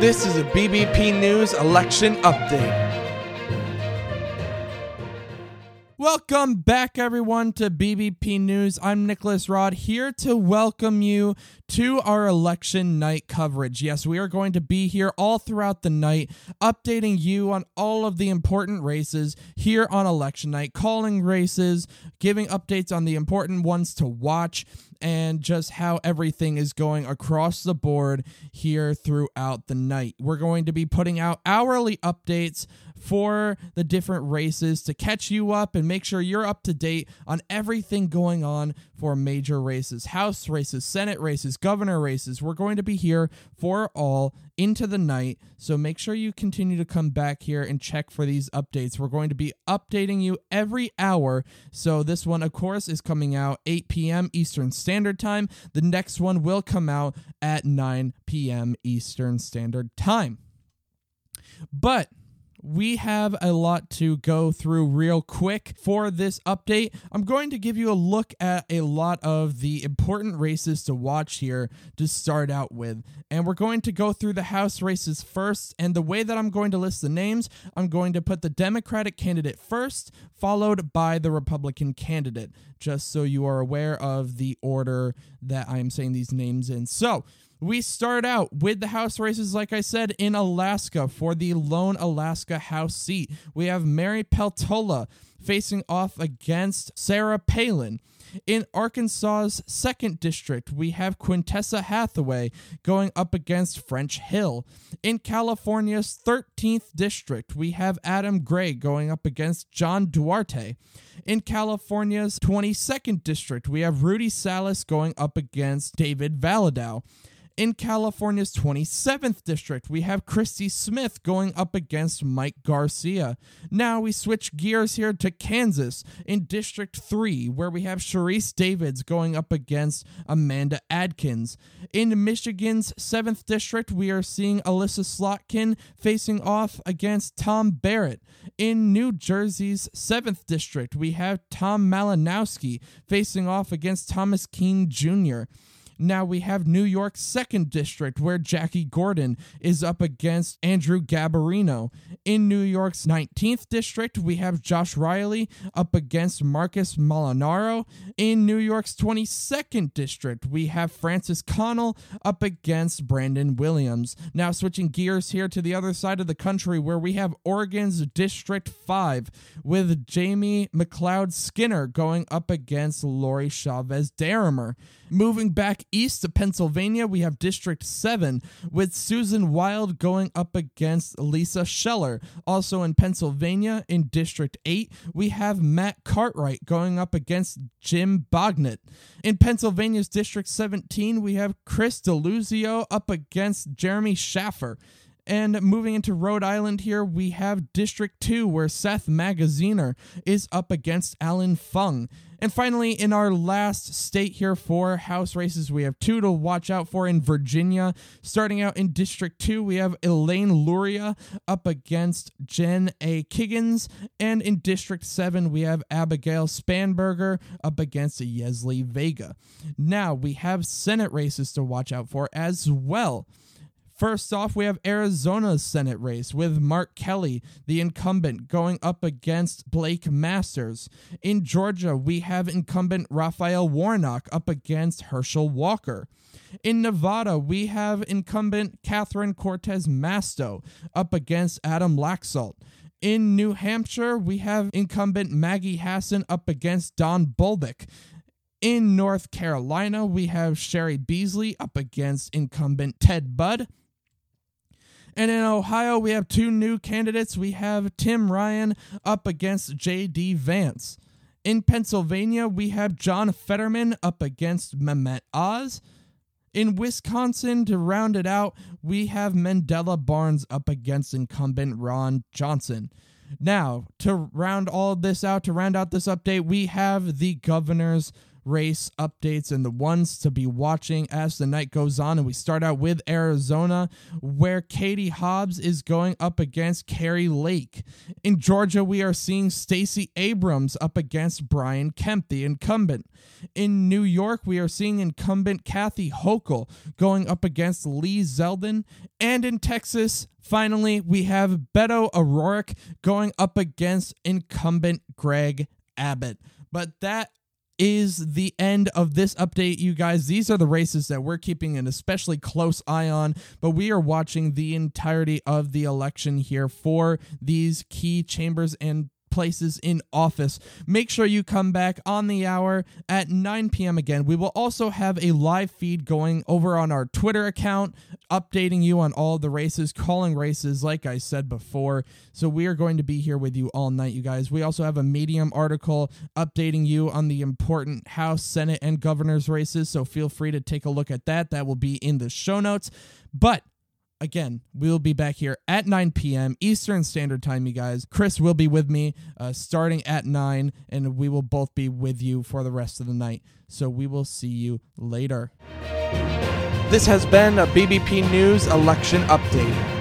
This is a BBP News election update. Welcome back, everyone, to BBP News. I'm Nicholas Rod here to welcome you to our election night coverage. Yes, we are going to be here all throughout the night, updating you on all of the important races here on election night, calling races, giving updates on the important ones to watch, and just how everything is going across the board here throughout the night. We're going to be putting out hourly updates for the different races to catch you up and make sure you're up to date on everything going on for major races, House races, Senate races, governor races. We're going to be here for all into the night. So make sure you continue to come back here and check for these updates. We're going to be updating you every hour. So this one, of course, is coming out 8 p.m. Eastern Standard Time. The next one will come out at 9 p.m. Eastern Standard Time. But we have a lot to go through real quick for this update. I'm going to give you a look at a lot of the important races to watch here to start out with. And we're going to go through the House races first. And the way that I'm going to list the names, I'm going to put the Democratic candidate first, followed by the Republican candidate, just so you are aware of the order that I'm saying these names in. So, we start out with the House races, like I said, in Alaska for the lone Alaska House seat. We have Mary Peltola facing off against Sarah Palin. In Arkansas's second district, we have Quintessa Hathaway going up against French Hill. In California's 13th district, we have Adam Gray going up against John Duarte. In California's 22nd district, we have Rudy Salas going up against David Valadao. In California's 27th district, we have Christy Smith going up against Mike Garcia. Now we switch gears here to Kansas in District 3, where we have Sharice Davids going up against Amanda Adkins. In Michigan's 7th district, we are seeing Elissa Slotkin facing off against Tom Barrett. In New Jersey's 7th district, we have Tom Malinowski facing off against Thomas Kean Jr. Now we have New York's second district where Jackie Gordon is up against Andrew Garbarino. In New York's 19th district, we have Josh Riley up against Marcus Molinaro. In New York's 22nd district, we have Francis Conole up against Brandon Williams. Now switching gears here to the other side of the country where we have Oregon's District 5 with Jamie McLeod Skinner going up against Lori Chavez DeRemer. Moving back east of Pennsylvania, we have District 7 with Susan Wild going up against Lisa Scheller. Also in Pennsylvania, in District 8, we have Matt Cartwright going up against Jim Bognet. In Pennsylvania's District 17, we have Chris Deluzio up against Jeremy Shaffer. And moving into Rhode Island here, we have District 2, where Seth Magaziner is up against Allan Fung. And finally, in our last state here for house races, we have two to watch out for in Virginia. Starting out in District 2, we have Elaine Luria up against Jen A. Kiggans. And in District 7, we have Abigail Spanberger up against Yesli Vega. Now, we have Senate races to watch out for as well. First off, we have Arizona's Senate race with Mark Kelly, the incumbent, going up against Blake Masters. In Georgia, we have incumbent Raphael Warnock up against Herschel Walker. In Nevada, we have incumbent Catherine Cortez Masto up against Adam Laxalt. In New Hampshire, we have incumbent Maggie Hassan up against Don Bolduc. In North Carolina, we have Cheri Beasley up against incumbent Ted Budd. And in Ohio, we have two new candidates. We have Tim Ryan up against J.D. Vance. In Pennsylvania, we have John Fetterman up against Mehmet Oz. In Wisconsin, to round it out, we have Mandela Barnes up against incumbent Ron Johnson. Now, to round all this out, to round out this update, we have the governor's race updates and the ones to be watching as the night goes on. And we start out with Arizona, where Katie Hobbs is going up against Kari Lake. In Georgia, we are seeing Stacey Abrams up against Brian Kemp, the incumbent. In New York, we are seeing incumbent Kathy Hochul going up against Lee Zeldin. And in Texas, finally, we have Beto O'Rourke going up against incumbent Greg Abbott. But that is the end of this update, you guys. These are the races that we're keeping an especially close eye on, but we are watching the entirety of the election here for these key chambers and places in office. Make sure you come back on the hour at 9 p.m. again. We will also have a live feed going over on our Twitter account, updating you on all the races, calling races, like I said before. So we are going to be here with you all night, you guys. We also have a Medium article updating you on the important House, Senate, and governor's races. So feel free to take a look at that. That will be in the show notes. But again, we will be back here at 9 p.m. Eastern Standard Time, you guys. Chris will be with me uh, starting at 9, and we will both be with you for the rest of the night. So we will see you later. This has been a BBP News election update.